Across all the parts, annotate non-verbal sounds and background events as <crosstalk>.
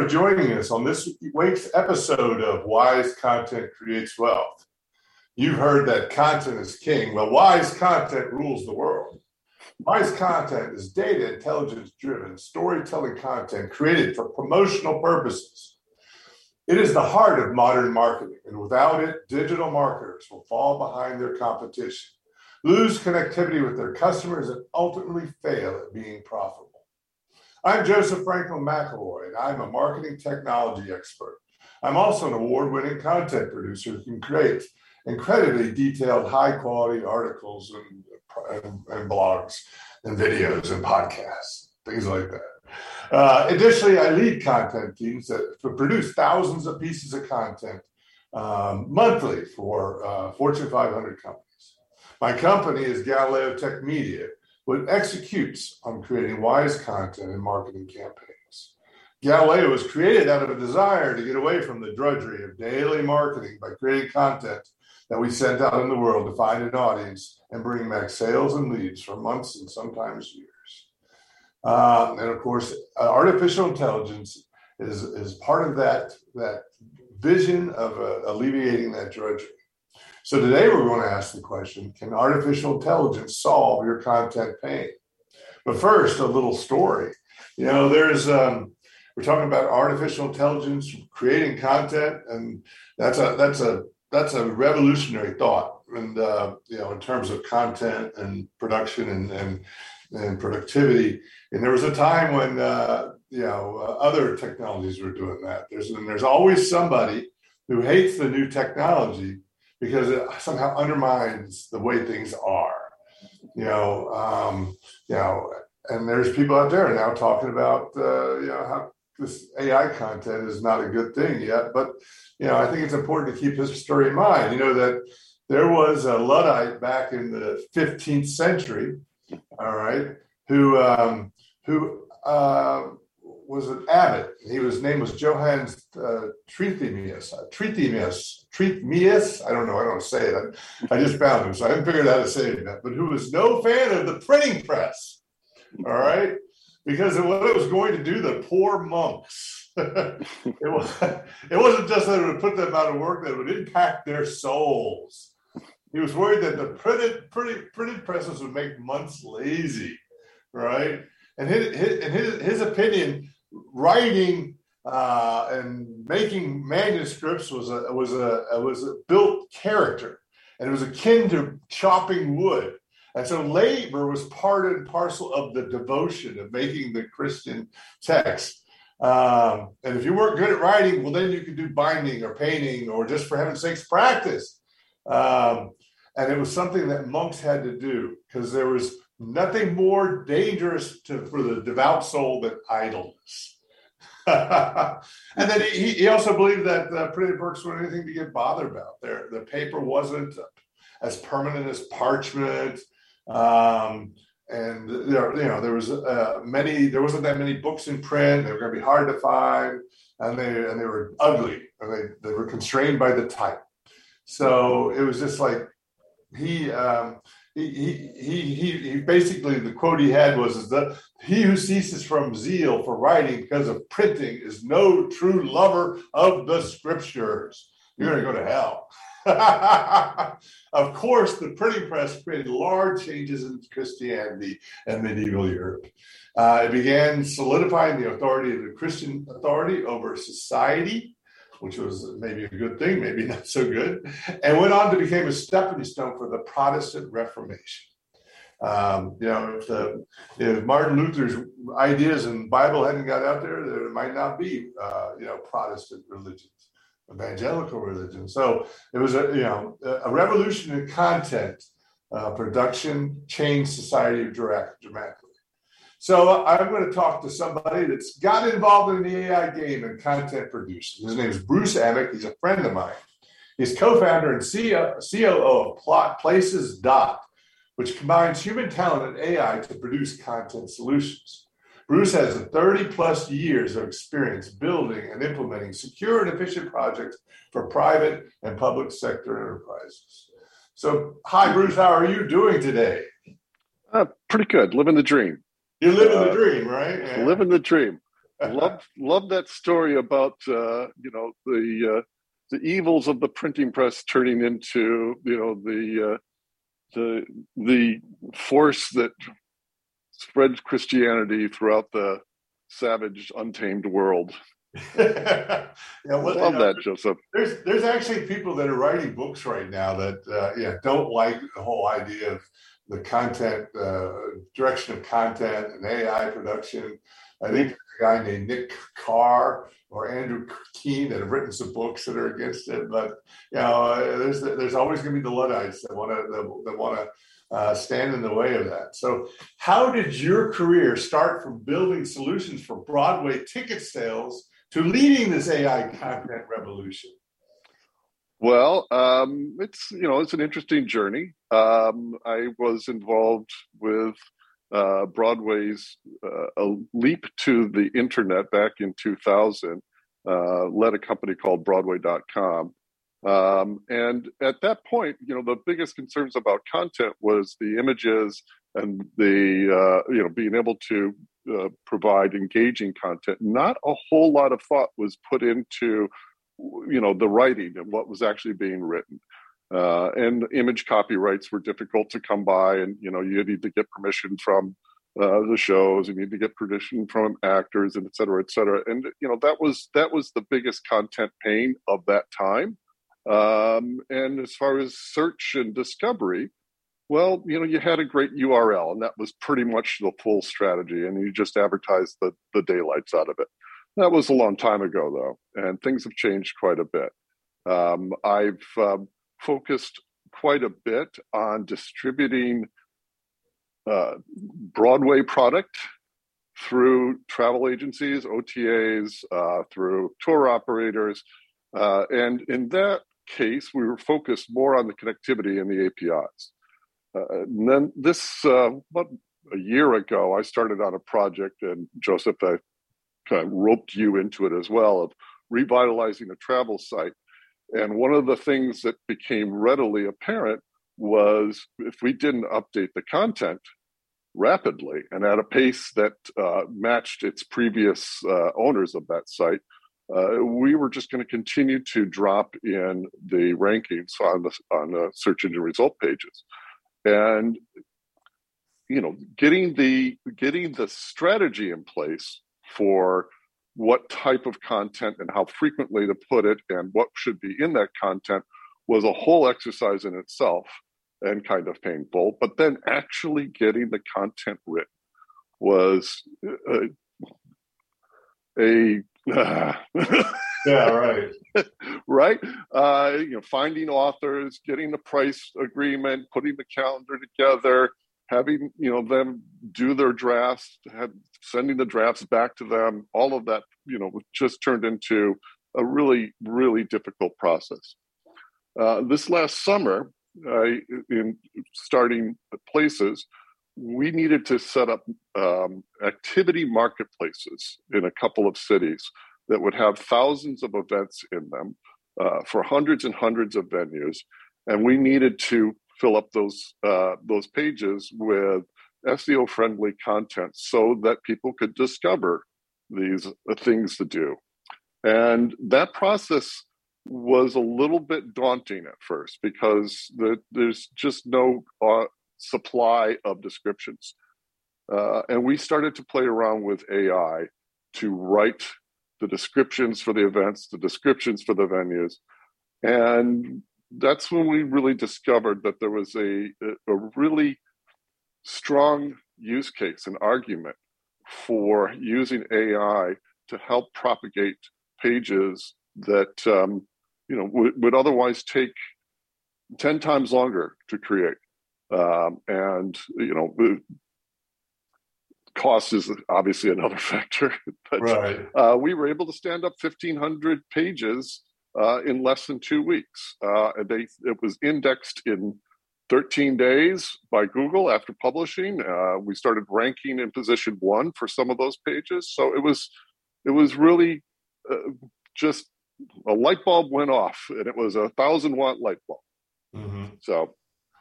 For joining us on this week's episode of Wise Content Creates Wealth. You've heard that content is king. Well, wise content rules the world. Wise content is data intelligence driven storytelling content created for promotional purposes. It is the heart of modern marketing, and without it, digital marketers will fall behind their competition, lose connectivity with their customers, and ultimately fail at being profitable. I'm Joseph Franklin McElroy, and I'm a marketing technology expert. I'm also an award winning content producer who can create incredibly detailed, high quality articles and, and, and, blogs and videos and podcasts, things like that. Uh, additionally, I lead content teams that produce thousands of pieces of content um, monthly for uh, Fortune 500 companies. My company is Galileo Tech Media, what executes on creating wise content and marketing campaigns. Galileo was created out of a desire to get away from the drudgery of daily marketing by creating content that we sent out in the world to find an audience and bring back sales and leads for months and sometimes years. Um, and of course, uh, artificial intelligence is, is part of that, that vision of uh, alleviating that drudgery. So today we're going to ask the question Can artificial intelligence solve your content pain? But first, a little story. You know, there's, um, we're talking about artificial intelligence creating content, and that's a, that's a, that's a revolutionary thought. And, uh, you know, in terms of content and production and, and, and productivity. And there was a time when, uh, you know, uh, other technologies were doing that. There's, and there's always somebody who hates the new technology because it somehow undermines the way things are. You know, um, you know, and there's people out there now talking about uh, you know how this AI content is not a good thing yet. But you know, I think it's important to keep this story in mind. You know that there was a Luddite back in the 15th century, all right, who um, who uh, was an abbot. He was name was Johannes uh, Trithemius. Uh, Trithemius. Trithemius. I don't know. I don't say it. I, I just found him, so I haven't figured out how to say it yet. But who was no fan of the printing press. All right, because of what it was going to do the poor monks. <laughs> it was. It wasn't just that it would put them out of work; that it would impact their souls. He was worried that the printed, printed, printed presses would make monks lazy, right? And his, his, his, his opinion, writing uh, and making manuscripts was a was a was a built character, and it was akin to chopping wood. And so labor was part and parcel of the devotion of making the Christian text. Um, and if you weren't good at writing, well, then you could do binding or painting or just for heaven's sakes, practice. Um, and it was something that monks had to do because there was nothing more dangerous to, for the devout soul than idleness. <laughs> and then he, he also believed that uh, printed books weren't anything to get bothered about. There, the paper wasn't as permanent as parchment, um, and there, you know, there was uh, many. There wasn't that many books in print. They were going to be hard to find, and they and they were ugly, and they they were constrained by the type. So it was just like he. Um, he, he, he, he basically the quote he had was is that he who ceases from zeal for writing because of printing is no true lover of the scriptures. You're going to go to hell. <laughs> of course, the printing press created large changes in Christianity and medieval Europe. Uh, it began solidifying the authority of the Christian authority over society which was maybe a good thing, maybe <laughs> not so good, and went on to become a stepping stone for the Protestant Reformation. Um, you know, if, the, if Martin Luther's ideas and Bible hadn't got out there, there might not be, uh, you know, Protestant religions, evangelical religion. So it was a, you know, a revolution in content uh, production changed society dramatically. So I'm going to talk to somebody that's got involved in the AI game and content producing. His name is Bruce Amick. He's a friend of mine. He's co-founder and CEO, COO of Plot Places Dot, which combines human talent and AI to produce content solutions. Bruce has 30 plus years of experience building and implementing secure and efficient projects for private and public sector enterprises. So, hi, Bruce, how are you doing today? Uh, pretty good, living the dream. You're living uh, the dream, right? Yeah. Living the dream. <laughs> love love that story about uh, you know the uh, the evils of the printing press turning into you know the uh, the the force that spreads Christianity throughout the savage, untamed world. <laughs> yeah, well, love you know, that, Joseph. There's there's actually people that are writing books right now that uh, yeah don't like the whole idea of the content uh, direction of content and AI production. I think a guy named Nick Carr or Andrew Keen that have written some books that are against it. But you know, there's there's always going to be the Luddites that want to that want to uh, stand in the way of that. So, how did your career start from building solutions for Broadway ticket sales to leading this AI content revolution? Well, um, it's you know it's an interesting journey. Um, I was involved with uh, Broadway's uh, a leap to the internet back in 2000. Uh, led a company called Broadway.com, um, and at that point, you know, the biggest concerns about content was the images and the uh, you know being able to uh, provide engaging content. Not a whole lot of thought was put into you know the writing and what was actually being written. Uh, and image copyrights were difficult to come by, and you know you need to get permission from uh, the shows, you need to get permission from actors, and et cetera, et cetera. And you know that was that was the biggest content pain of that time. Um, and as far as search and discovery, well, you know, you had a great URL, and that was pretty much the full strategy, and you just advertised the, the daylights out of it. That was a long time ago, though, and things have changed quite a bit. Um, I've um, focused quite a bit on distributing uh, Broadway product through travel agencies, OTAs, uh, through tour operators. Uh, and in that case, we were focused more on the connectivity and the APIs. Uh, and then this, uh, about a year ago, I started on a project, and Joseph, I kind of roped you into it as well, of revitalizing a travel site. And one of the things that became readily apparent was if we didn't update the content rapidly and at a pace that uh, matched its previous uh, owners of that site, uh, we were just going to continue to drop in the rankings on the on the search engine result pages, and you know, getting the getting the strategy in place for what type of content and how frequently to put it and what should be in that content was a whole exercise in itself and kind of painful. But then actually getting the content written was uh, a yeah, right. <laughs> right. Uh, you know, finding authors, getting the price agreement, putting the calendar together, having you know them do their drafts, sending the drafts back to them. All of that, you know, just turned into a really, really difficult process. Uh, this last summer, I, in starting places, we needed to set up um, activity marketplaces in a couple of cities that would have thousands of events in them uh, for hundreds and hundreds of venues, and we needed to fill up those uh, those pages with SEO friendly content so that people could discover these uh, things to do. And that process was a little bit daunting at first because the, there's just no uh, supply of descriptions. Uh, and we started to play around with AI to write the descriptions for the events, the descriptions for the venues. And that's when we really discovered that there was a, a really strong use case, an argument for using AI to help propagate pages that um, you know would, would otherwise take 10 times longer to create um, and you know cost is obviously another <laughs> factor but right. uh, we were able to stand up 1500 pages uh, in less than two weeks uh, they, it was indexed in 13 days by google after publishing uh, we started ranking in position one for some of those pages so it was it was really uh, just a light bulb went off and it was a thousand watt light bulb mm-hmm. so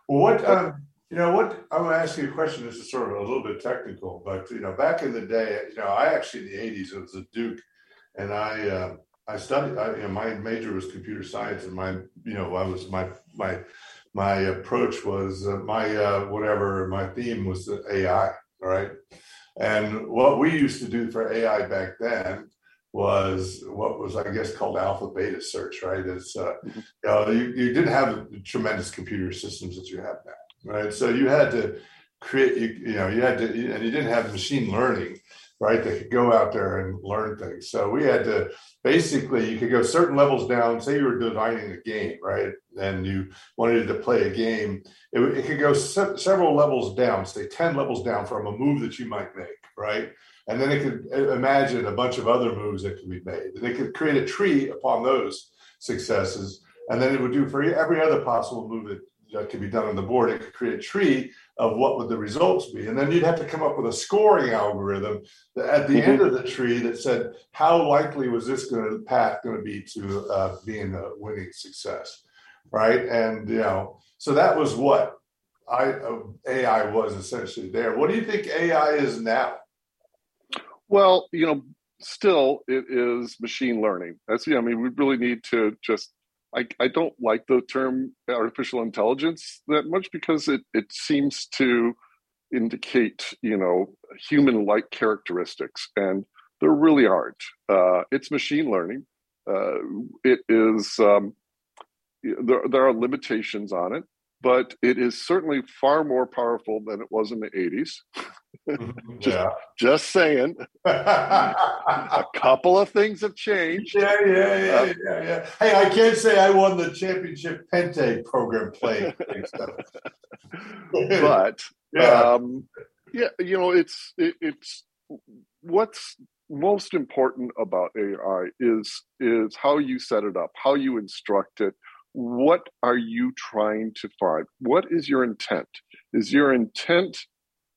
what um, You know what? I'm going to ask you a question. This is sort of a little bit technical, but you know, back in the day, you know, I actually in the '80s it was a Duke, and I uh, I studied. I, you know, my major was computer science, and my you know I was my my my approach was uh, my uh, whatever my theme was the AI. Right, and what we used to do for AI back then was what was I guess called alpha beta search. Right, it's uh, mm-hmm. you, know, you you didn't have tremendous computer systems that you have now right? So you had to create, you, you know, you had to, and you didn't have machine learning, right? They could go out there and learn things. So we had to basically, you could go certain levels down. Say you were designing a game, right? And you wanted to play a game, it, it could go se- several levels down, say 10 levels down from a move that you might make, right? And then it could uh, imagine a bunch of other moves that could be made. And could create a tree upon those successes. And then it would do for every other possible move that that could be done on the board. It could create a tree of what would the results be. And then you'd have to come up with a scoring algorithm at the mm-hmm. end of the tree that said, how likely was this going to path going to be to uh, being a winning success? Right. And, you know, so that was what I, uh, AI was essentially there. What do you think AI is now? Well, you know, still it is machine learning. That's, I mean, we really need to just I, I don't like the term artificial intelligence that much because it, it seems to indicate, you know, human like characteristics, and there really aren't. Uh, it's machine learning. Uh, it is, um, there, there are limitations on it but it is certainly far more powerful than it was in the 80s. <laughs> just, yeah. just saying. a couple of things have changed. Yeah, yeah, yeah, uh, yeah, yeah. Hey, I can't say I won the championship Pente program playing. <laughs> but <laughs> yeah. Um, yeah, you know, it's it, it's what's most important about AI is is how you set it up, how you instruct it, what are you trying to find? What is your intent? Is your intent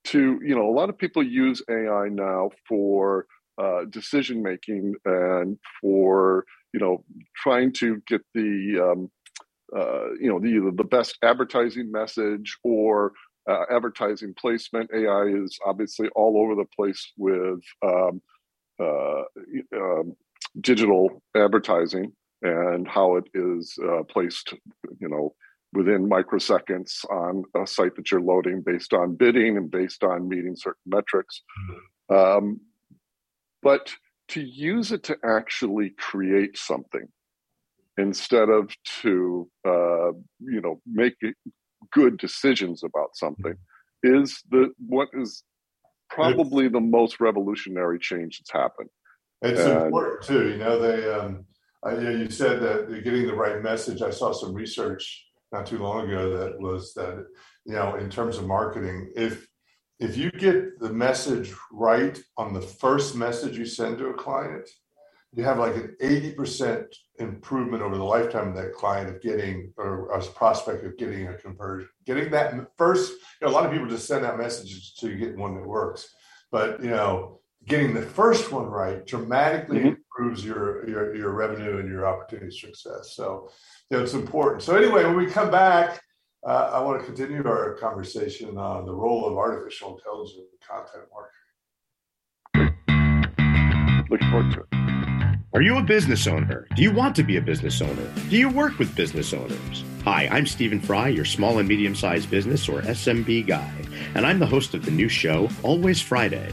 to, you know, a lot of people use AI now for uh, decision making and for, you know, trying to get the, um, uh, you know, the, the best advertising message or uh, advertising placement. AI is obviously all over the place with um, uh, um, digital advertising and how it is uh, placed, you know, within microseconds on a site that you're loading based on bidding and based on meeting certain metrics. Mm-hmm. Um, but to use it to actually create something instead of to, uh, you know, make good decisions about something mm-hmm. is the what is probably the most revolutionary change that's happened. It's and, important too. You know, they um, uh, you, know, you said that getting the right message. I saw some research not too long ago that was that you know in terms of marketing, if if you get the message right on the first message you send to a client, you have like an 80% improvement over the lifetime of that client of getting or a prospect of getting a conversion. Getting that first, you know, a lot of people just send out messages to get one that works. But you know, getting the first one right dramatically mm-hmm. Improves your, your your revenue and your opportunity success. So, you know, it's important. So anyway, when we come back, uh, I want to continue our conversation on the role of artificial intelligence in content marketing. Looking forward to it. Are you a business owner? Do you want to be a business owner? Do you work with business owners? Hi, I'm Stephen Fry, your small and medium sized business or SMB guy, and I'm the host of the new show, Always Friday.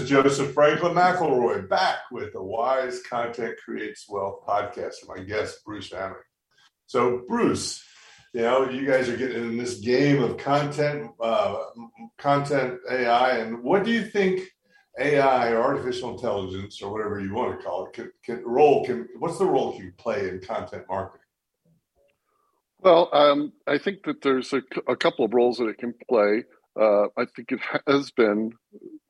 Joseph Franklin McElroy back with the Wise Content Creates Wealth podcast. My guest, Bruce Amick. So, Bruce, you know, you guys are getting in this game of content, uh, content AI, and what do you think AI or artificial intelligence or whatever you want to call it can, can role can what's the role can play in content marketing? Well, um, I think that there's a, a, couple of roles that it can play. Uh, I think it <laughs> has been,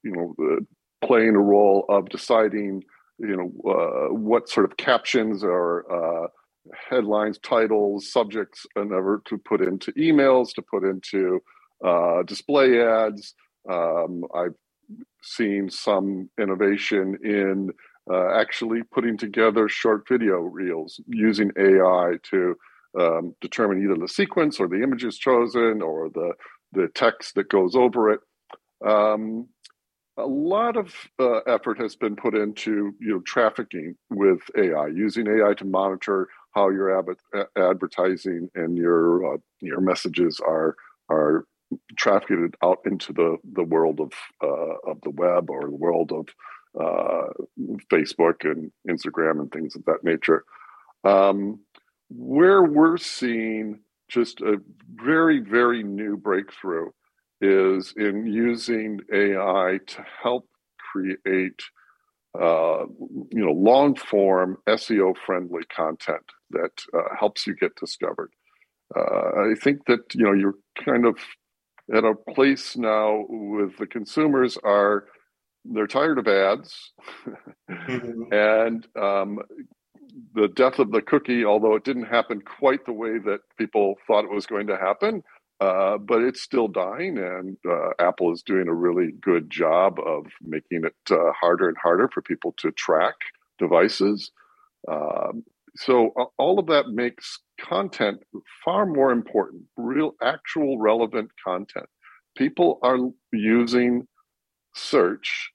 you know, playing a role of deciding, you know, uh, what sort of captions or uh, headlines, titles, subjects, and ever to put into emails, to put into uh, display ads. Um, I've seen some innovation in uh, actually putting together short video reels using AI to um, determine either the sequence or the images chosen or the the text that goes over it. Um, a lot of uh, effort has been put into you know trafficking with AI, using AI to monitor how your ab- advertising and your uh, your messages are are trafficked out into the the world of uh, of the web or the world of uh, Facebook and Instagram and things of that nature. Um, where we're seeing just a very very new breakthrough is in using AI to help create uh, you know long form SEO friendly content that uh, helps you get discovered. Uh, I think that you know you're kind of at a place now with the consumers are they're tired of ads mm-hmm. <laughs> and um, the death of the cookie although it didn't happen quite the way that people thought it was going to happen uh, but it's still dying, and uh, Apple is doing a really good job of making it uh, harder and harder for people to track devices. Um, so all of that makes content far more important, real, actual, relevant content. People are using search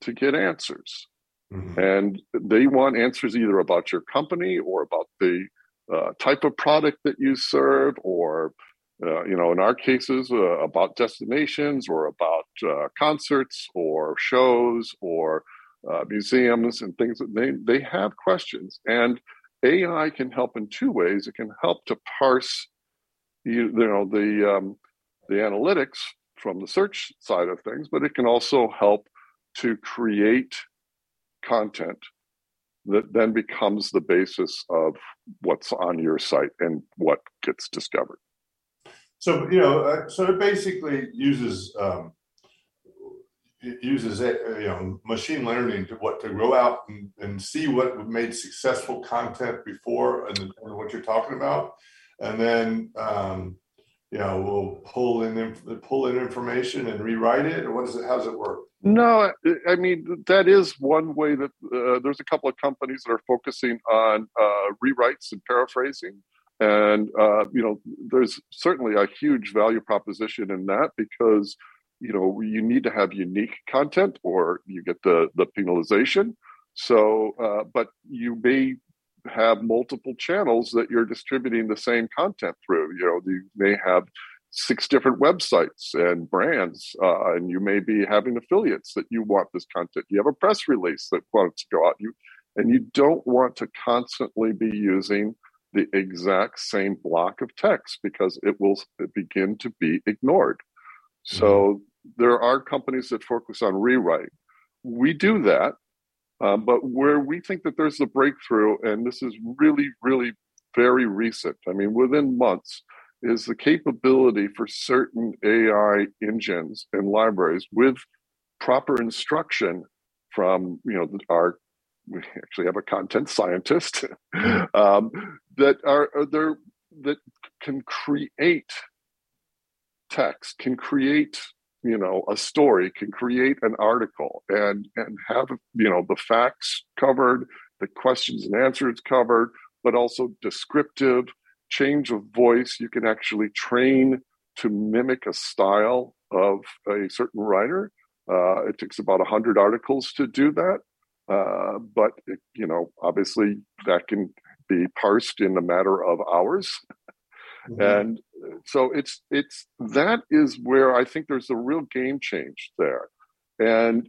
to get answers, mm-hmm. and they want answers either about your company or about the uh, type of product that you serve or uh, you know, in our cases, uh, about destinations or about uh, concerts or shows or uh, museums and things that they, they have questions. And AI can help in two ways. It can help to parse, you, you know, the um, the analytics from the search side of things, but it can also help to create content that then becomes the basis of what's on your site and what gets discovered. So you know, uh, so it basically uses um, it uses uh, you know machine learning to what to go out and, and see what made successful content before and, and what you're talking about, and then um, you know we'll pull in pull in information and rewrite it, or does it? How does it work? No, I mean that is one way that uh, there's a couple of companies that are focusing on uh, rewrites and paraphrasing. And uh, you know, there's certainly a huge value proposition in that because you know you need to have unique content or you get the the penalization. So, uh, but you may have multiple channels that you're distributing the same content through. You know, you may have six different websites and brands, uh, and you may be having affiliates that you want this content. You have a press release that wants to go out. You and you don't want to constantly be using the exact same block of text because it will begin to be ignored. So mm-hmm. there are companies that focus on rewrite. We do that, um, but where we think that there's a breakthrough, and this is really, really very recent, I mean, within months, is the capability for certain AI engines and libraries with proper instruction from you know our we actually have a content scientist <laughs> um, that are, are there that can create text can create you know a story can create an article and and have you know the facts covered the questions and answers covered but also descriptive change of voice. You can actually train to mimic a style of a certain writer. Uh, it takes about 100 articles to do that. Uh, but it, you know obviously that can be parsed in a matter of hours mm-hmm. and so it's it's that is where i think there's a real game change there and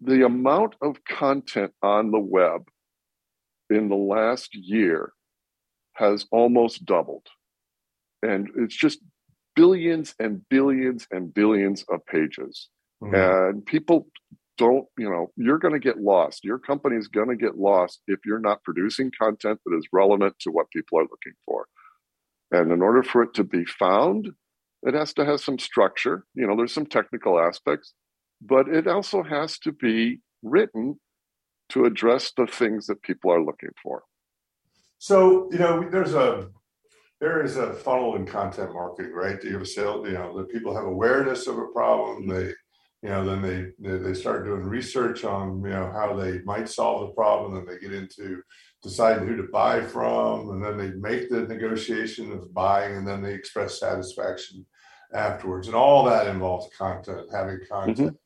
the amount of content on the web in the last year has almost doubled. And it's just billions and billions and billions of pages. Mm-hmm. And people don't, you know, you're going to get lost. Your company is going to get lost if you're not producing content that is relevant to what people are looking for. And in order for it to be found, it has to have some structure. You know, there's some technical aspects, but it also has to be written to address the things that people are looking for. So, you know, there's a there is a funnel in content marketing, right? You have a sale, you know, the people have awareness of a problem. They, you know, then they they they start doing research on you know how they might solve the problem. Then they get into deciding who to buy from, and then they make the negotiation of buying, and then they express satisfaction afterwards. And all that involves content, having content. Mm-hmm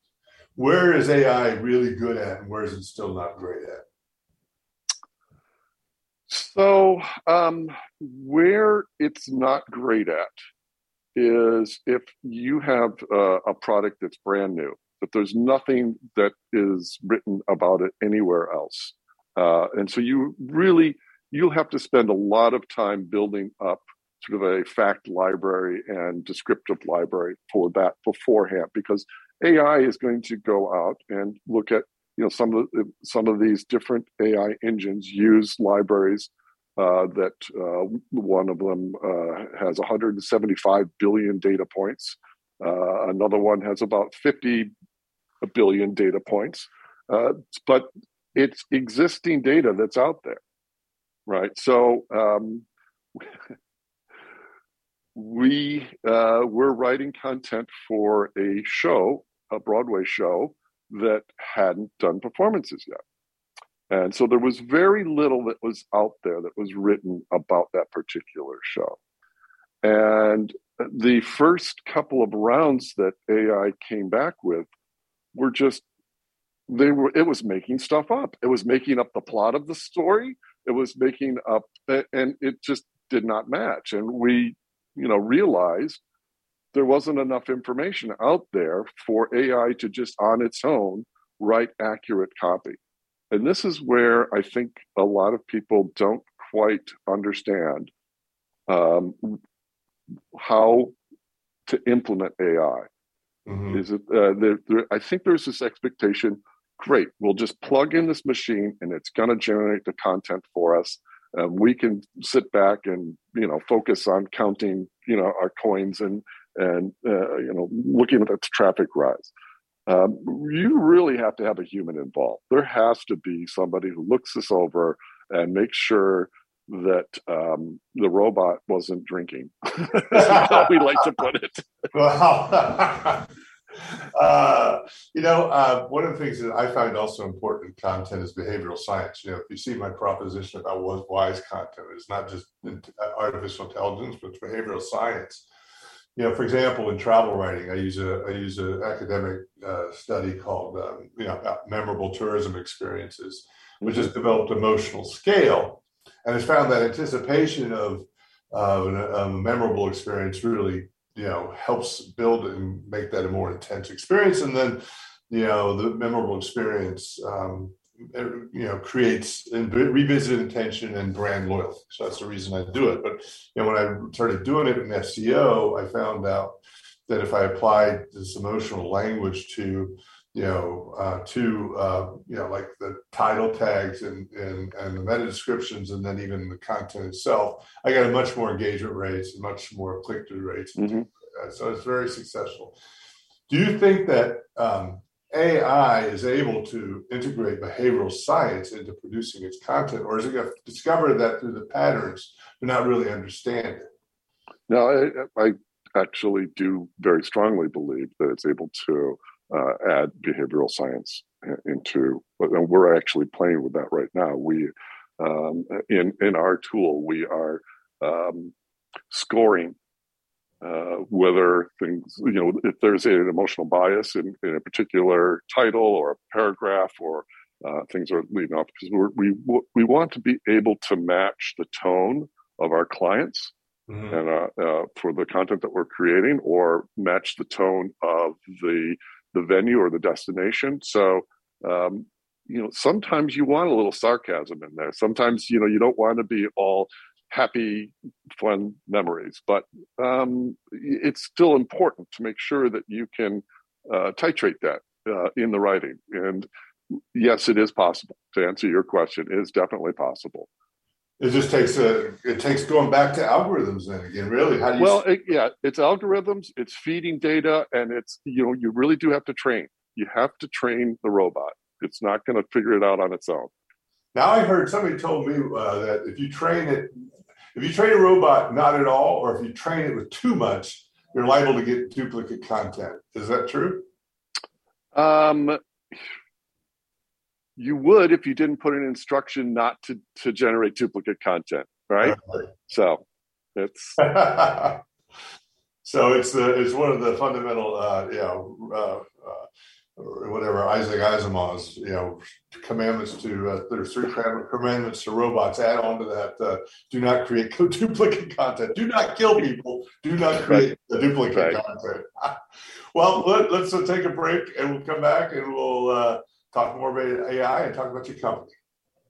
where is AI really good at and where is it still not great at? So, um, where it's not great at is if you have uh, a product that's brand new, that there's nothing that is written about it anywhere else. Uh, and so you really, you'll have to spend a lot of time building up sort of a fact library and descriptive library for that beforehand because AI is going to go out and look at you know some of the, some of these different AI engines use libraries uh, that uh, one of them uh, has 175 billion data points. Uh, another one has about 50 billion data points, uh, but it's existing data that's out there, right? So. Um, <laughs> we uh, were writing content for a show a Broadway show that hadn't done performances yet. And so there was very little that was out there that was written about that particular show. And the first couple of rounds that AI came back with were just they were it was making stuff up. It was making up the plot of the story. It was making up and it just did not match. And we, you know, realized there wasn't enough information out there for AI to just on its own write accurate copy. And this is where I think a lot of people don't quite understand um, how to implement AI. Mm-hmm. Is it? Uh, there, there, I think there's this expectation. Great, we'll just plug in this machine, and it's going to generate the content for us. Um, we can sit back and you know focus on counting you know our coins and and uh, you know looking at the traffic rise. Um, you really have to have a human involved. There has to be somebody who looks this over and makes sure that um, the robot wasn't drinking. <laughs> how we like to put it. <laughs> Well, <laughs> uh, you know, uh, one of the things that I find also important in content is behavioral science. You know, if you see my proposition about wise content, it's not just artificial intelligence, but it's behavioral science you know, for example, in travel writing, I use a I use an academic uh, study called um, you know memorable tourism experiences, which has developed emotional scale, and has found that anticipation of uh, a, a memorable experience really you know helps build and make that a more intense experience, and then you know the memorable experience um, you know creates and revisited attention and brand loyalty. So that's the reason I do it. But you know, when I started doing it in SEO, I found out that if I applied this emotional language to you know, uh, to uh, you know, like the title tags and, and and the meta descriptions, and then even the content itself, I got a much more engagement rates and much more click through rates. Mm-hmm. So it's very successful. Do you think that um, AI is able to integrate behavioral science into producing its content, or is it going to discover that through the patterns but not really understand it? No, I, I actually do very strongly believe that it's able to uh, add behavioral science into. And we're actually playing with that right now. We um, in in our tool we are um, scoring uh, whether things you know if there's an emotional bias in, in a particular title or a paragraph or uh, things are leading off because we're, we we want to be able to match the tone of our clients mm-hmm. and uh, uh, for the content that we're creating or match the tone of the the venue or the destination. So, um, you know, sometimes you want a little sarcasm in there. Sometimes, you know, you don't want to be all happy, fun memories, but um, it's still important to make sure that you can uh, titrate that uh, in the writing. And yes, it is possible. To answer your question, it is definitely possible. It just takes a. It takes going back to algorithms then again. Really, how do you? Well, it, yeah, it's algorithms. It's feeding data, and it's you know you really do have to train. You have to train the robot. It's not going to figure it out on its own. Now I heard somebody told me uh, that if you train it, if you train a robot not at all, or if you train it with too much, you're liable to get duplicate content. Is that true? Um, you would if you didn't put an instruction not to to generate duplicate content, right? right. So it's <laughs> so it's the it's one of the fundamental uh, you know uh, uh, whatever Isaac Asimov's you know commandments to uh, there's three commandments to robots. Add on to that: uh, do not create <laughs> duplicate content. Do not kill people. Do not create right. duplicate right. content. <laughs> well, let, us uh, take a break and we'll come back and we'll uh, talk more about AI and talk about your company.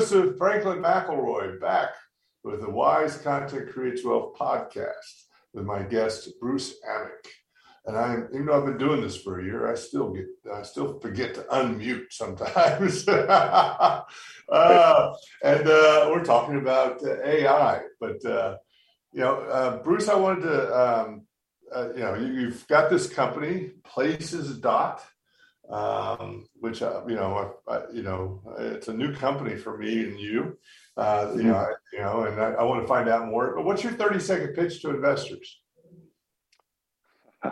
Joseph Franklin McElroy back with the Wise Content Creates Wealth podcast with my guest Bruce Amick. And I'm even though I've been doing this for a year, I still get I still forget to unmute sometimes. <laughs> uh, and uh, we're talking about uh, AI, but uh, you know, uh, Bruce, I wanted to, um, uh, you know, you, have got this company, Places Dot, um, which uh, you know, I, you know, it's a new company for me and you. Uh, you know, I, you know, and I, I, want to find out more. But what's your thirty second pitch to investors? <laughs>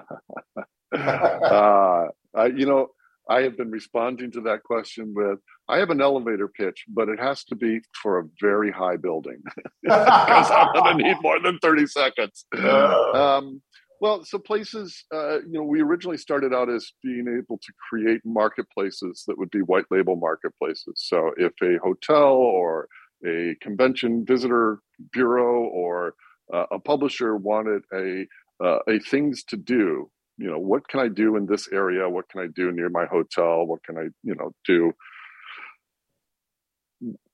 uh, you know, I have been responding to that question with I have an elevator pitch, but it has to be for a very high building <laughs> because I'm going to need more than 30 seconds. <laughs> Um, well, so places, uh, you know, we originally started out as being able to create marketplaces that would be white label marketplaces. So if a hotel or a convention visitor bureau or uh, a publisher wanted a uh, a things to do, you know, what can I do in this area? What can I do near my hotel? What can I, you know, do?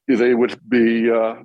They would be uh,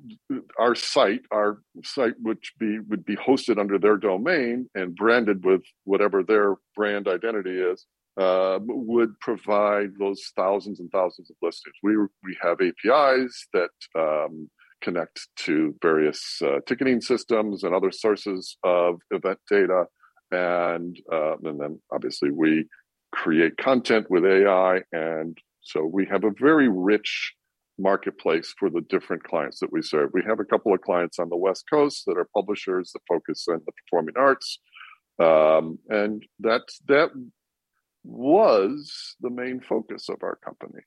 our site our site which be would be hosted under their domain and branded with whatever their brand identity is uh, would provide those thousands and thousands of listings. We we have apis that um, connect to various uh, ticketing systems and other sources of event data. And uh, and then obviously we create content with ai and so we have a very rich marketplace for the different clients that we serve. We have a couple of clients on the West Coast that are publishers that focus on the performing arts, um, and that that was the main focus of our company.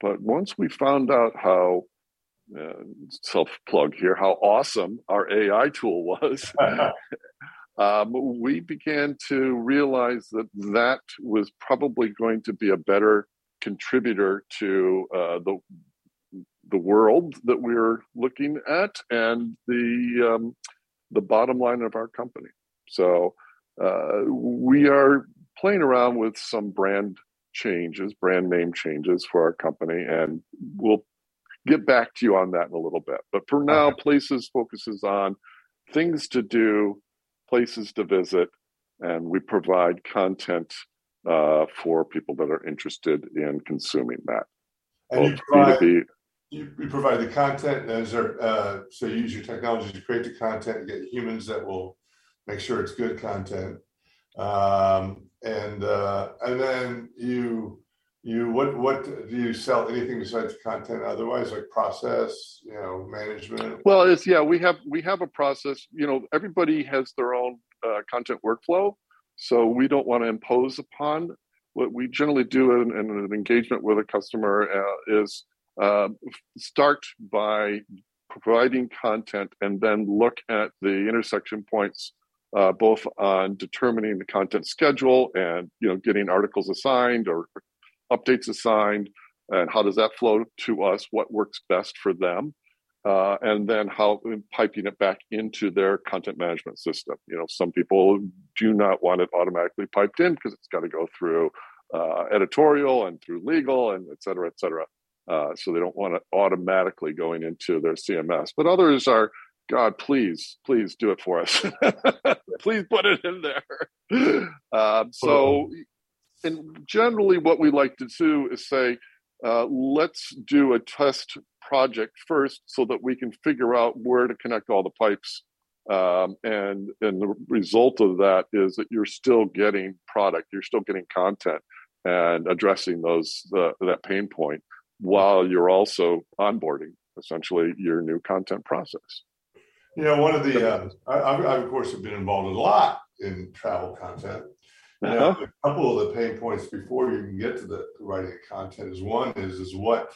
But once we found out how uh, self plug here, how awesome our AI tool was. <laughs> um, we began to realize that that was probably going to be a better contributor to uh, the the world that we're looking at and the um, the bottom line of our company. So uh, we are playing around with some brand changes, brand name changes for our company, and we'll get back to you on that in a little bit. But for now, Places focuses on things to do, places to visit, and we provide content uh, for people that are interested in consuming that. And you provide, B2B you, you provide the content as there, uh, so you use your technology to create the content and get humans that will make sure it's good content. Um, and uh, and then you you what what do you sell anything besides content otherwise like process you know management? Well it's yeah we have we have a process you know everybody has their own uh, content workflow so we don't want to impose upon. What we generally do in, in an engagement with a customer uh, is uh, start by providing content and then look at the intersection points uh, both on determining the content schedule and you know getting articles assigned or updates assigned and how does that flow to us? What works best for them? Uh, and then how piping it back into their content management system. You know some people do not want it automatically piped in because it's got to go through uh, editorial and through legal and et cetera et cetera uh, so they don't want it automatically going into their CMS. But others are, God, please, please do it for us. <laughs> please put it in there. Um, so, and generally, what we like to do is say, uh, let's do a test project first so that we can figure out where to connect all the pipes. Um, and and the result of that is that you're still getting product, you're still getting content, and addressing those the, that pain point while you're also onboarding essentially your new content process. You know, one of the, uh, I, I, of course, have been involved a lot in travel content. You uh-huh. a couple of the pain points before you can get to the writing of content is one is is what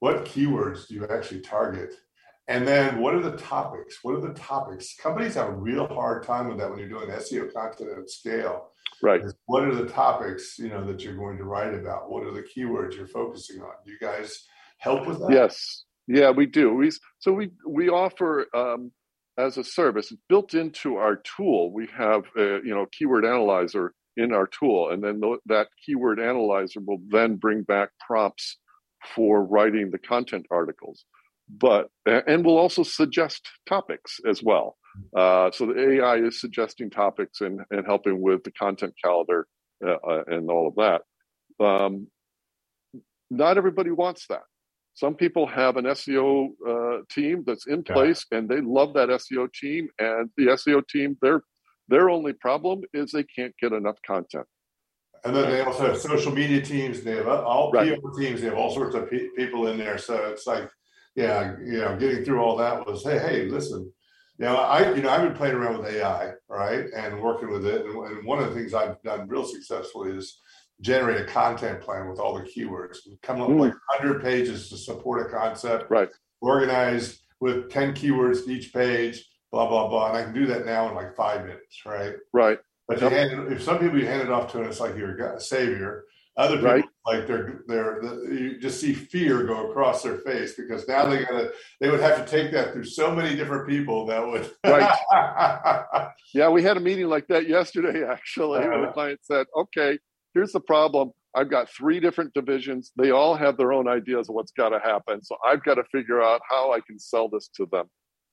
what keywords do you actually target, and then what are the topics? What are the topics? Companies have a real hard time with that when you're doing SEO content at scale Right. What are the topics, you know, that you're going to write about? What are the keywords you're focusing on? Do you guys help with that? Yes. Yeah, we do. We so we we offer um, as a service it's built into our tool. We have a, you know keyword analyzer in our tool, and then th- that keyword analyzer will then bring back prompts for writing the content articles. But and we'll also suggest topics as well. Uh, so the AI is suggesting topics and, and helping with the content calendar uh, uh, and all of that. Um, not everybody wants that. some people have an SEO uh, team that's in place yeah. and they love that SEO team. And the SEO team, their their only problem is they can't get enough content. And then they also have social media teams. They have all right. PR teams. They have all sorts of pe- people in there. So it's like, yeah, you know, getting through all that was, hey, hey, listen, you know, I, you know, I've been playing around with AI, right, and working with it. And, and one of the things I've done real successfully is generate a content plan with all the keywords. Come up mm. like 100 pages to support a concept. Right. Organized with 10 keywords each page. Blah blah blah. And I can do that now in like five minutes. Right. Right. But yep. hand, if some people you hand it off to, and it's like you're a savior. Other people, right. Like they're they're you just see fear go across their face because now they gotta they would have to take that through so many different people that would. right. <laughs> yeah, we had a meeting like that yesterday. Actually, uh, the client said, "Okay, here's the problem. I've got three different divisions. They all have their own ideas of what's got to happen. So I've got to figure out how I can sell this to them."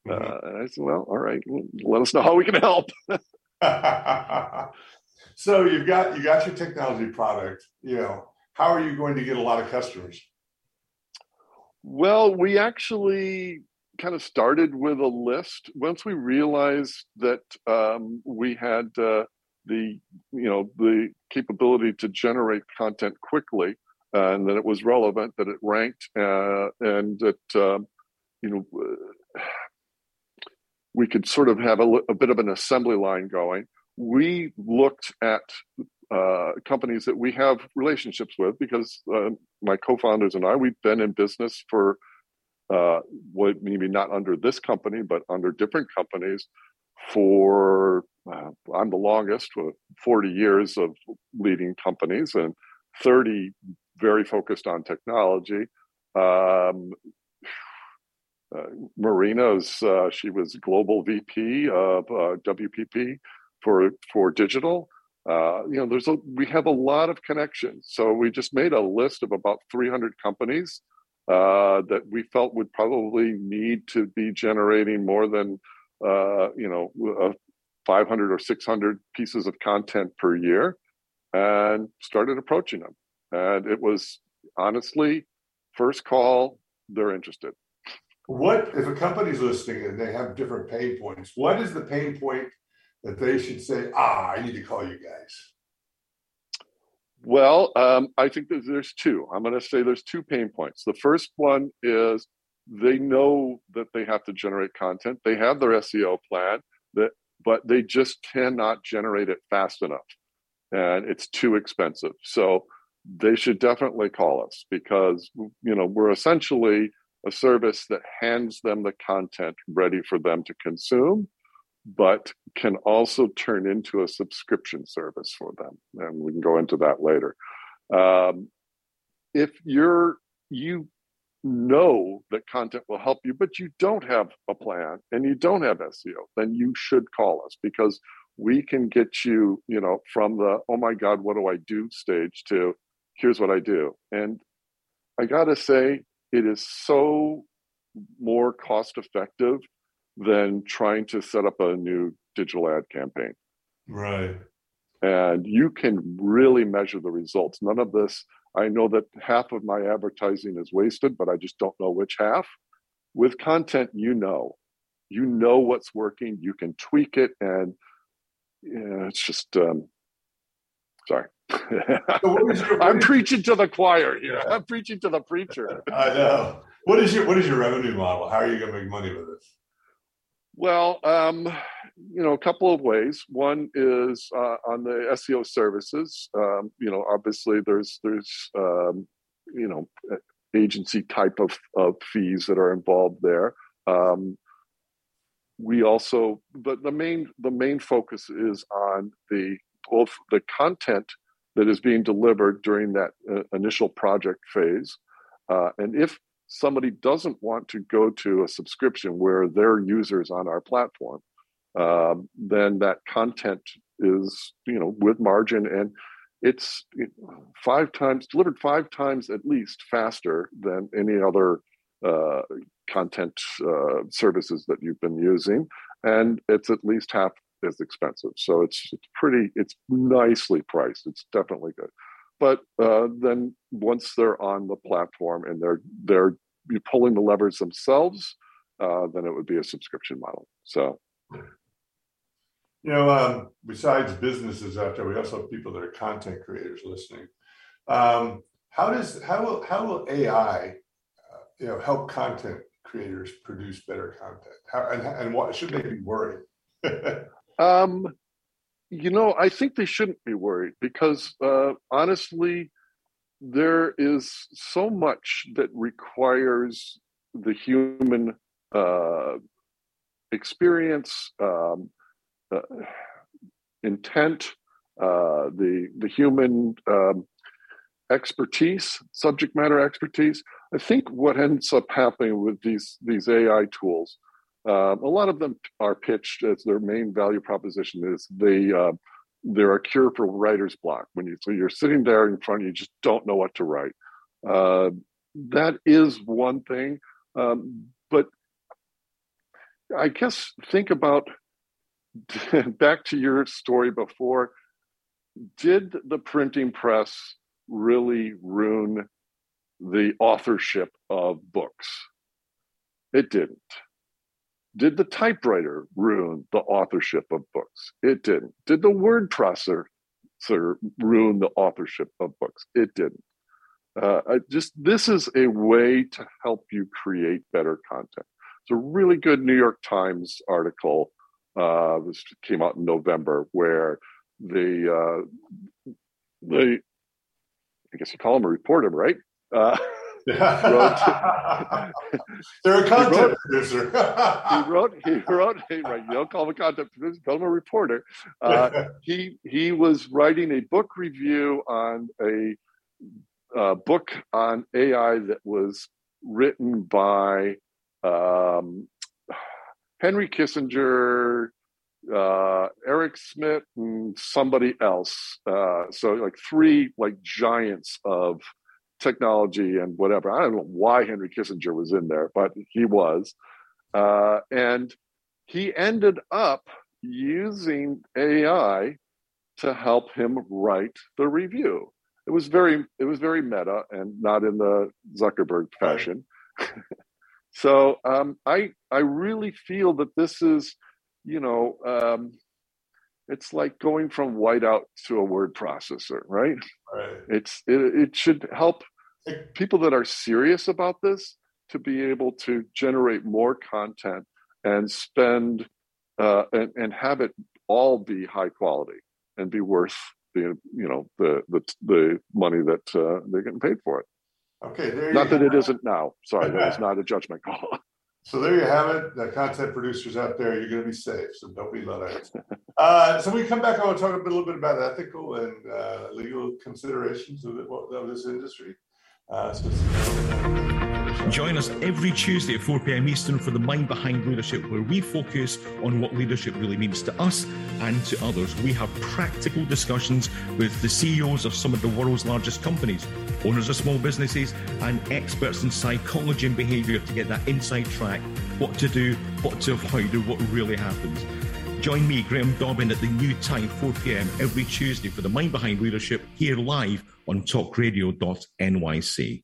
Mm-hmm. Uh, and I said, "Well, all right, let us know how we can help." <laughs> <laughs> so you've got you got your technology product. You know, how are you going to get a lot of customers? Well, we actually kind of started with a list once we realized that um, we had uh, the you know the capability to generate content quickly uh, and that it was relevant that it ranked uh, and that um, you know we could sort of have a, a bit of an assembly line going. We looked at uh, companies that we have relationships with because uh, my co-founders and I we've been in business for uh, what maybe not under this company but under different companies for uh, I'm the longest with 40 years of leading companies and 30 very focused on technology. Um, uh, Marina's uh, she was global VP of uh, WPP for for digital. Uh, you know, there's a we have a lot of connections. So we just made a list of about 300 companies uh, that we felt would probably need to be generating more than uh, you know 500 or 600 pieces of content per year, and started approaching them. And it was honestly first call they're interested what if a company's listening and they have different pain points? What is the pain point that they should say, ah, I need to call you guys? Well, um, I think there's two. I'm going to say there's two pain points. The first one is they know that they have to generate content. They have their SEO plan, that, but they just cannot generate it fast enough, and it's too expensive. So they should definitely call us because you know we're essentially a service that hands them the content ready for them to consume, but can also turn into a subscription service for them. And we can go into that later. Um, if you're you know that content will help you, but you don't have a plan and you don't have SEO, then you should call us because we can get you, you know, from the oh my God, what do I do stage to here's what I do. And I gotta say, it is so more cost effective than trying to set up a new digital ad campaign. Right. And you can really measure the results. None of this, I know that half of my advertising is wasted, but I just don't know which half. With content, you know. You know what's working, you can tweak it, and yeah, it's just um, sorry. <laughs> I'm preaching to the choir here. I'm preaching to the preacher. I know. What is your what is your revenue model? How are you going to make money with this? Well, um, you know, a couple of ways. One is uh, on the SEO services. Um, you know, obviously there's there's um, you know agency type of, of fees that are involved there. Um, we also the, the main the main focus is on the both the content that is being delivered during that uh, initial project phase. Uh, and if somebody doesn't want to go to a subscription where they're users on our platform, um, then that content is, you know, with margin and it's five times delivered five times at least faster than any other uh, content uh, services that you've been using, and it's at least half as expensive. So it's it's pretty it's nicely priced. It's definitely good. But uh, then once they're on the platform and they're they're pulling the levers themselves, uh, then it would be a subscription model. So, you know, um, besides businesses out there, we also have people that are content creators listening. Um, how does how will how will AI, uh, you know, help content creators produce better content? How, and, and what should they be worried? <laughs> um, you know, I think they shouldn't be worried because uh, honestly, there is so much that requires the human uh, experience, um, uh, intent, uh, the the human um, expertise, subject matter expertise. I think what ends up happening with these these AI tools, uh, a lot of them are pitched as their main value proposition is they uh, they're a cure for writer's block. When you so you're sitting there in front, you just don't know what to write. Uh, that is one thing, um, but I guess think about <laughs> back to your story before. Did the printing press really ruin the authorship of books? It didn't. Did the typewriter ruin the authorship of books? It didn't. Did the word processor ruin the authorship of books? It didn't. Uh, just this is a way to help you create better content. It's a really good New York Times article. Uh, this came out in November, where the uh, the I guess you call him a reporter, right? <laughs> Wrote, <laughs> They're a content he wrote, producer. <laughs> he wrote. He wrote. He, right, you don't call him a content producer. Call him a reporter. Uh, <laughs> he he was writing a book review on a uh, book on AI that was written by um, Henry Kissinger, uh, Eric Schmidt, and somebody else. Uh, so like three like giants of technology and whatever. I don't know why Henry Kissinger was in there, but he was. Uh, and he ended up using AI to help him write the review. It was very it was very meta and not in the Zuckerberg fashion. <laughs> so um, I I really feel that this is you know um, it's like going from whiteout to a word processor, right? Right. It's it, it should help people that are serious about this to be able to generate more content and spend uh, and, and have it all be high quality and be worth the you know the the the money that uh, they're getting paid for it. Okay, there Not that it isn't now. Sorry, that was <laughs> not a judgment call. So there you have it. The content producers out there, you're going to be safe. So don't be Luddites. uh, so we come back. I want to talk a little bit about ethical and uh, legal considerations of, it, of this industry. Uh, so Join us every Tuesday at 4 p.m. Eastern for the Mind Behind Leadership, where we focus on what leadership really means to us and to others. We have practical discussions with the CEOs of some of the world's largest companies, owners of small businesses, and experts in psychology and behavior to get that inside track what to do, what to avoid, and what really happens. Join me, Graham Dobbin, at the new time, 4 p.m. every Tuesday for the Mind Behind Leadership here live on talkradio.nyc.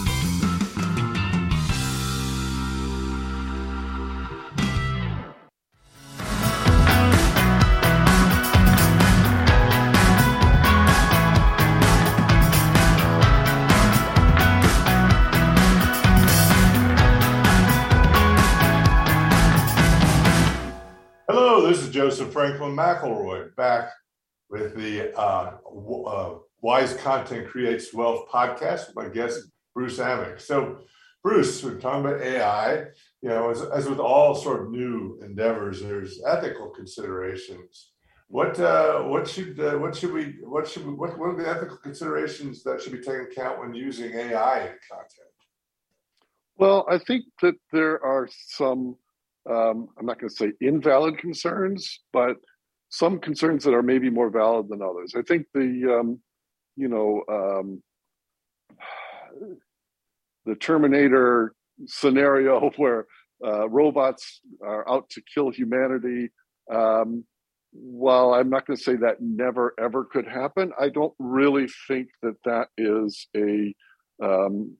Joseph Franklin McElroy back with the uh, uh, Wise Content Creates Wealth podcast with my guest, Bruce Amick. So, Bruce, we're talking about AI. You know, as, as with all sort of new endeavors, there's ethical considerations. What uh, what should uh, what should we what should we, what, what are the ethical considerations that should be taken account when using AI in content? Well, I think that there are some um, I'm not going to say invalid concerns, but some concerns that are maybe more valid than others. I think the um, you know um, the Terminator scenario <laughs> where uh, robots are out to kill humanity. Um, while I'm not going to say that never ever could happen, I don't really think that that is a um,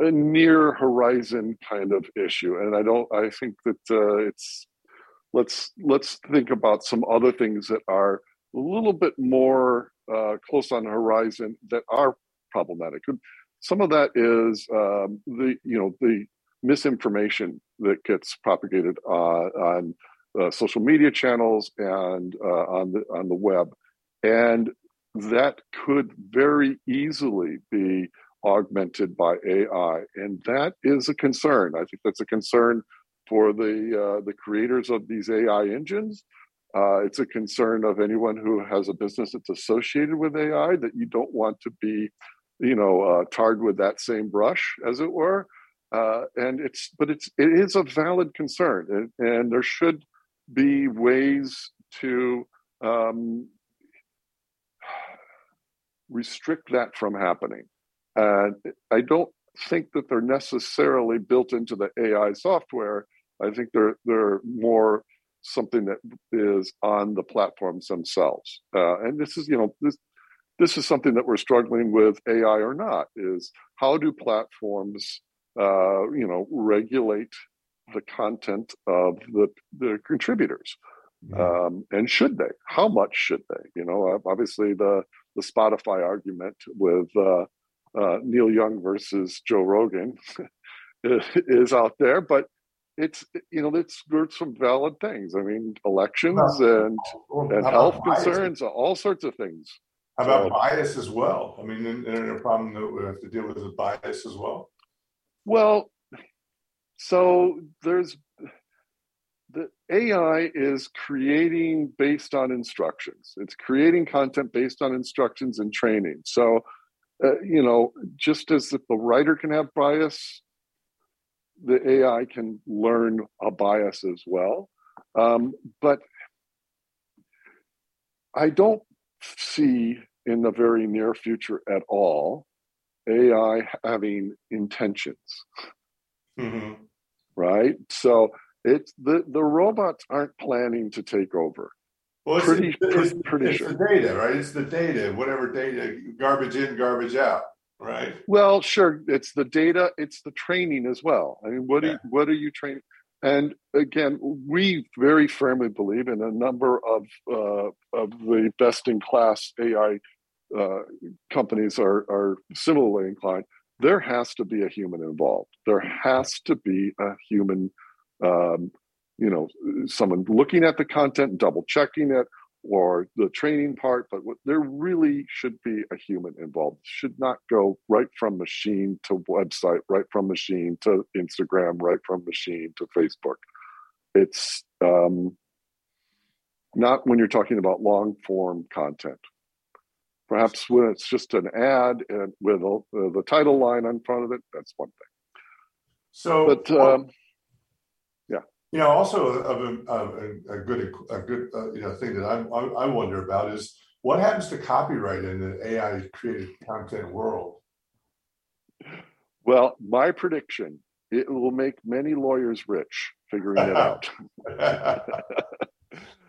a near horizon kind of issue. And i don't i think that uh, it's let's let's think about some other things that are a little bit more uh, close on the horizon that are problematic. Some of that is um, the you know the misinformation that gets propagated uh, on uh, social media channels and uh, on the on the web. And that could very easily be augmented by AI, and that is a concern. I think that's a concern for the uh, the creators of these AI engines. Uh, it's a concern of anyone who has a business that's associated with AI that you don't want to be, you know, uh, tarred with that same brush, as it were. Uh, and it's, but it's it is a valid concern, and, and there should be ways to um, <sighs> restrict that from happening. And I don't think that they're necessarily built into the AI software. I think they're they're more something that is on the platforms themselves. Uh, and this is, you know, this this is something that we're struggling with, AI or not. Is how do platforms, uh, you know, regulate the content of the the contributors? Um, and should they? How much should they? You know, obviously the the Spotify argument with uh, uh, Neil Young versus Joe Rogan <laughs> is out there, but it's you know it's there's some valid things. I mean, elections and and health concerns, all sorts of things. How about so, bias as well? I mean, isn't there a problem that we have to deal with with bias as well? Well, so there's the AI is creating based on instructions. It's creating content based on instructions and training. So uh, you know, just as if the writer can have bias, the AI can learn a bias as well. Um, but I don't see in the very near future at all AI having intentions. Mm-hmm. Right? So it's the, the robots aren't planning to take over. Well, pretty, it's, pretty, it's, pretty it's sure. the data, right? It's the data, whatever data, garbage in, garbage out, right? Well, sure. It's the data. It's the training as well. I mean, what yeah. are you, what are you training? And again, we very firmly believe in a number of uh, of the best in class AI uh, companies are are similarly inclined. There has to be a human involved. There has to be a human um, you know someone looking at the content double checking it or the training part but what, there really should be a human involved. Should not go right from machine to website right from machine to instagram right from machine to facebook. It's um, not when you're talking about long form content. Perhaps when it's just an ad and with a, uh, the title line in front of it that's one thing. So but um, you know, also of a, a, a, good a good uh, you know thing that I, I wonder about is what happens to copyright in the AI created content world. Well, my prediction: it will make many lawyers rich figuring it out. <laughs> <laughs>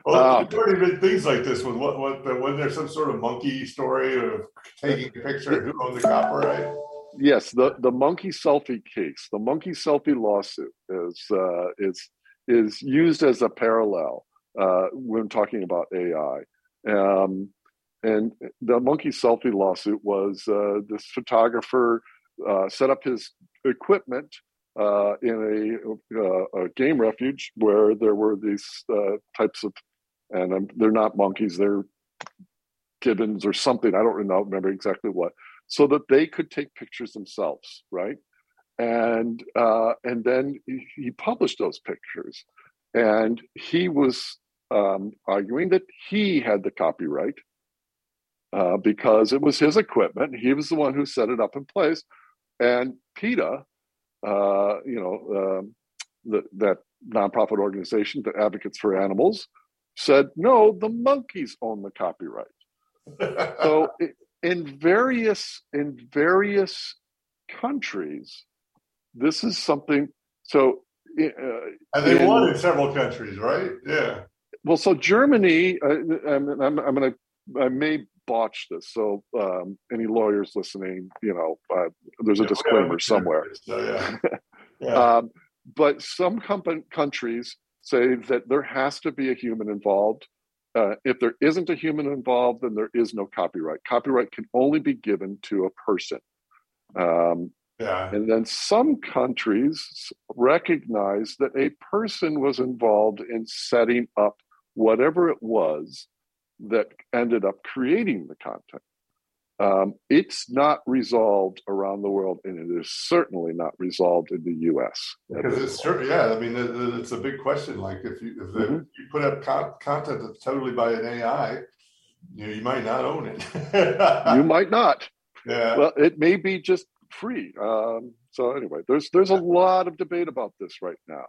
well, um, there's already been things like this. With what, what, wasn't there some sort of monkey story of taking a picture who owned the copyright? Yes, the the monkey selfie case, the monkey selfie lawsuit is uh, is is used as a parallel uh, when talking about AI. Um, and the monkey selfie lawsuit was uh, this photographer uh, set up his equipment uh, in a, uh, a, game refuge where there were these uh, types of, and um, they're not monkeys, they're gibbons or something. I don't remember exactly what, so that they could take pictures themselves, right? And uh, and then he published those pictures, and he was um, arguing that he had the copyright uh, because it was his equipment. He was the one who set it up in place, and PETA, uh, you know, um, the, that nonprofit organization that advocates for animals, said no, the monkeys own the copyright. so <laughs> in various in various countries, this is something. So uh, and they in, won in several countries, right? Yeah. Well, so Germany, uh, I'm, I'm, I'm going to, I may botch this. So um, any lawyers listening, you know, uh, there's a yeah, disclaimer somewhere. So, yeah. <laughs> yeah. um, but some com- countries say that there has to be a human involved. Uh, if there isn't a human involved, then there is no copyright. Copyright can only be given to a person. Um, yeah. And then some countries recognize that a person was involved in setting up whatever it was that ended up creating the content. Um, it's not resolved around the world, and it is certainly not resolved in the U.S. Because it's yeah, I mean, it's a big question. Like if you if mm-hmm. you put up con- content that's totally by an AI, you know, you might not own it. <laughs> you might not. Yeah. Well, it may be just free. Um, so anyway, there's there's a lot of debate about this right now,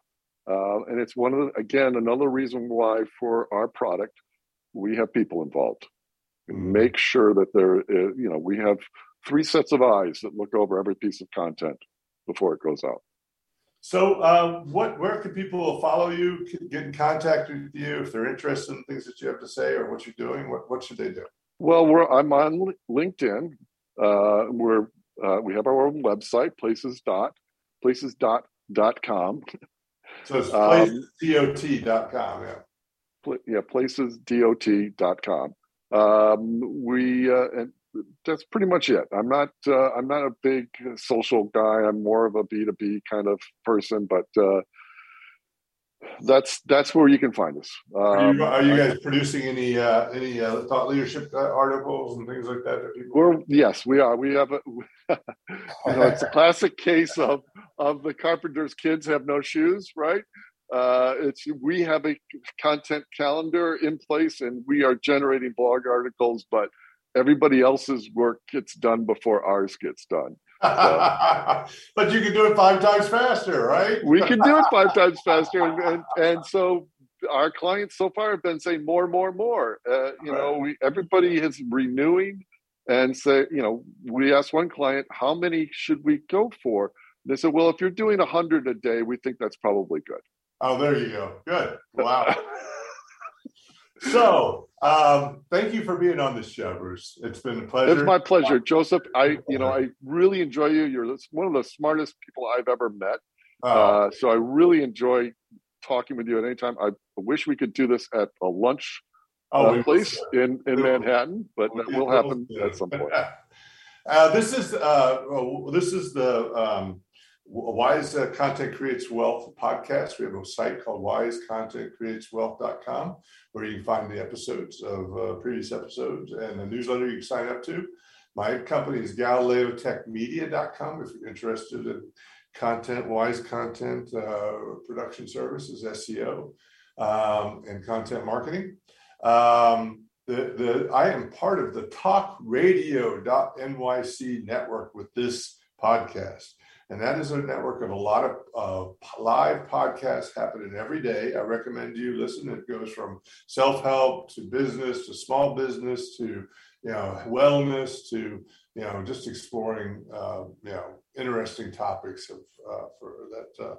uh, and it's one of the, again another reason why for our product we have people involved. Mm-hmm. Make sure that there, is, you know, we have three sets of eyes that look over every piece of content before it goes out. So, um, what, where can people follow you, get in contact with you if they're interested in things that you have to say or what you're doing? What, what should they do? Well, we're, I'm on LinkedIn. Uh, we're uh, we have our own website, places dot places dot dot com. So it's places dot com. Yeah yeah, placesdot.com. Um, we uh, and that's pretty much it. I'm not uh, I'm not a big social guy. I'm more of a B2B kind of person, but uh, that's that's where you can find us. Um, are, you, are, you, guys producing any uh, any uh, thought leadership uh, articles and things like that? that we're yes, we are. We have a <laughs> you know, it's a classic case of of the carpenter's kids have no shoes, right? Uh, it's we have a content calendar in place, and we are generating blog articles, but everybody else's work gets done before ours gets done. So, <laughs> but you can do it five times faster, right? we can do it five times <laughs> faster, and, and, and so our clients so far have been saying more, more, more. Uh, you know, we everybody is renewing and say, you know, we asked one client, how many should we go for? and They said, well, if you're doing a hundred a day, we think that's probably good. Oh, there you go. Good. Wow. <laughs> so, um, thank you for being on this show, Bruce. It's been a pleasure. It's my pleasure, Joseph. I, you know, I really enjoy you. You're one of the smartest people I've ever met. Oh. Uh, so I really enjoy talking with you at any time. I wish we could do this at a lunch oh, uh, place in, in Manhattan, but that will happen at some <laughs> point. Uh, this is uh, well, this is the um, Wise uh, Content Creates Wealth podcast. We have a site called wisecontentcreateswealth.com where you can find the episodes of uh, previous episodes and a newsletter you can sign up to. My company is GalileoTechMedia.com if you're interested in content, wise content, uh, production services, SEO, um, and content marketing. Um, the, the, I am part of the talkradio.nyc network with this podcast. And that is a network of a lot of uh, live podcasts happening every day. I recommend you listen. It goes from self help to business to small business to you know wellness to you know just exploring uh, you know interesting topics of uh, for that uh,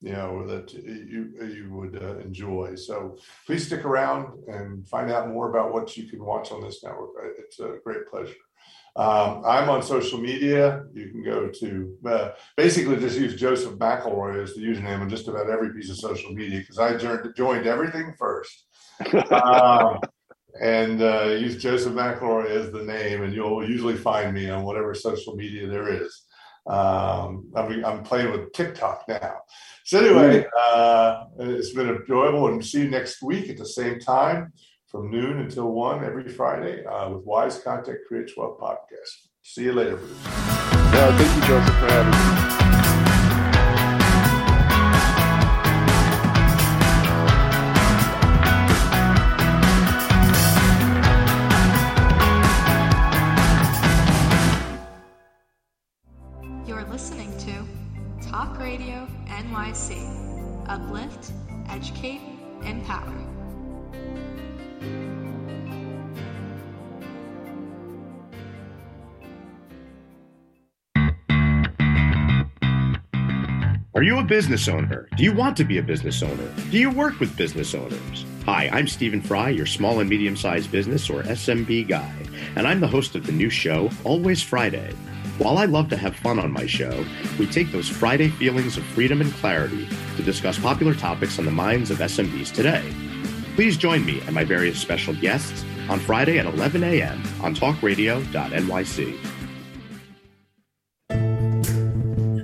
you know that you you would uh, enjoy. So please stick around and find out more about what you can watch on this network. It's a great pleasure. Um, I'm on social media. You can go to uh, basically just use Joseph McElroy as the username on just about every piece of social media because I joined everything first. um, and uh, use Joseph McElroy as the name, and you'll usually find me on whatever social media there is. Um, I'm, I'm playing with TikTok now. So anyway, uh, it's been enjoyable, and see you next week at the same time from noon until one every Friday uh, with Wise Content Creates Wealth podcast. See you later, Bruce. Yeah, thank you, Joseph, for having me. You're listening to Talk Radio NYC. Uplift, educate, empower. Are you a business owner? Do you want to be a business owner? Do you work with business owners? Hi, I'm Stephen Fry, your small and medium sized business or SMB guy, and I'm the host of the new show, Always Friday. While I love to have fun on my show, we take those Friday feelings of freedom and clarity to discuss popular topics on the minds of SMBs today. Please join me and my various special guests on Friday at 11 a.m. on talkradio.nyc.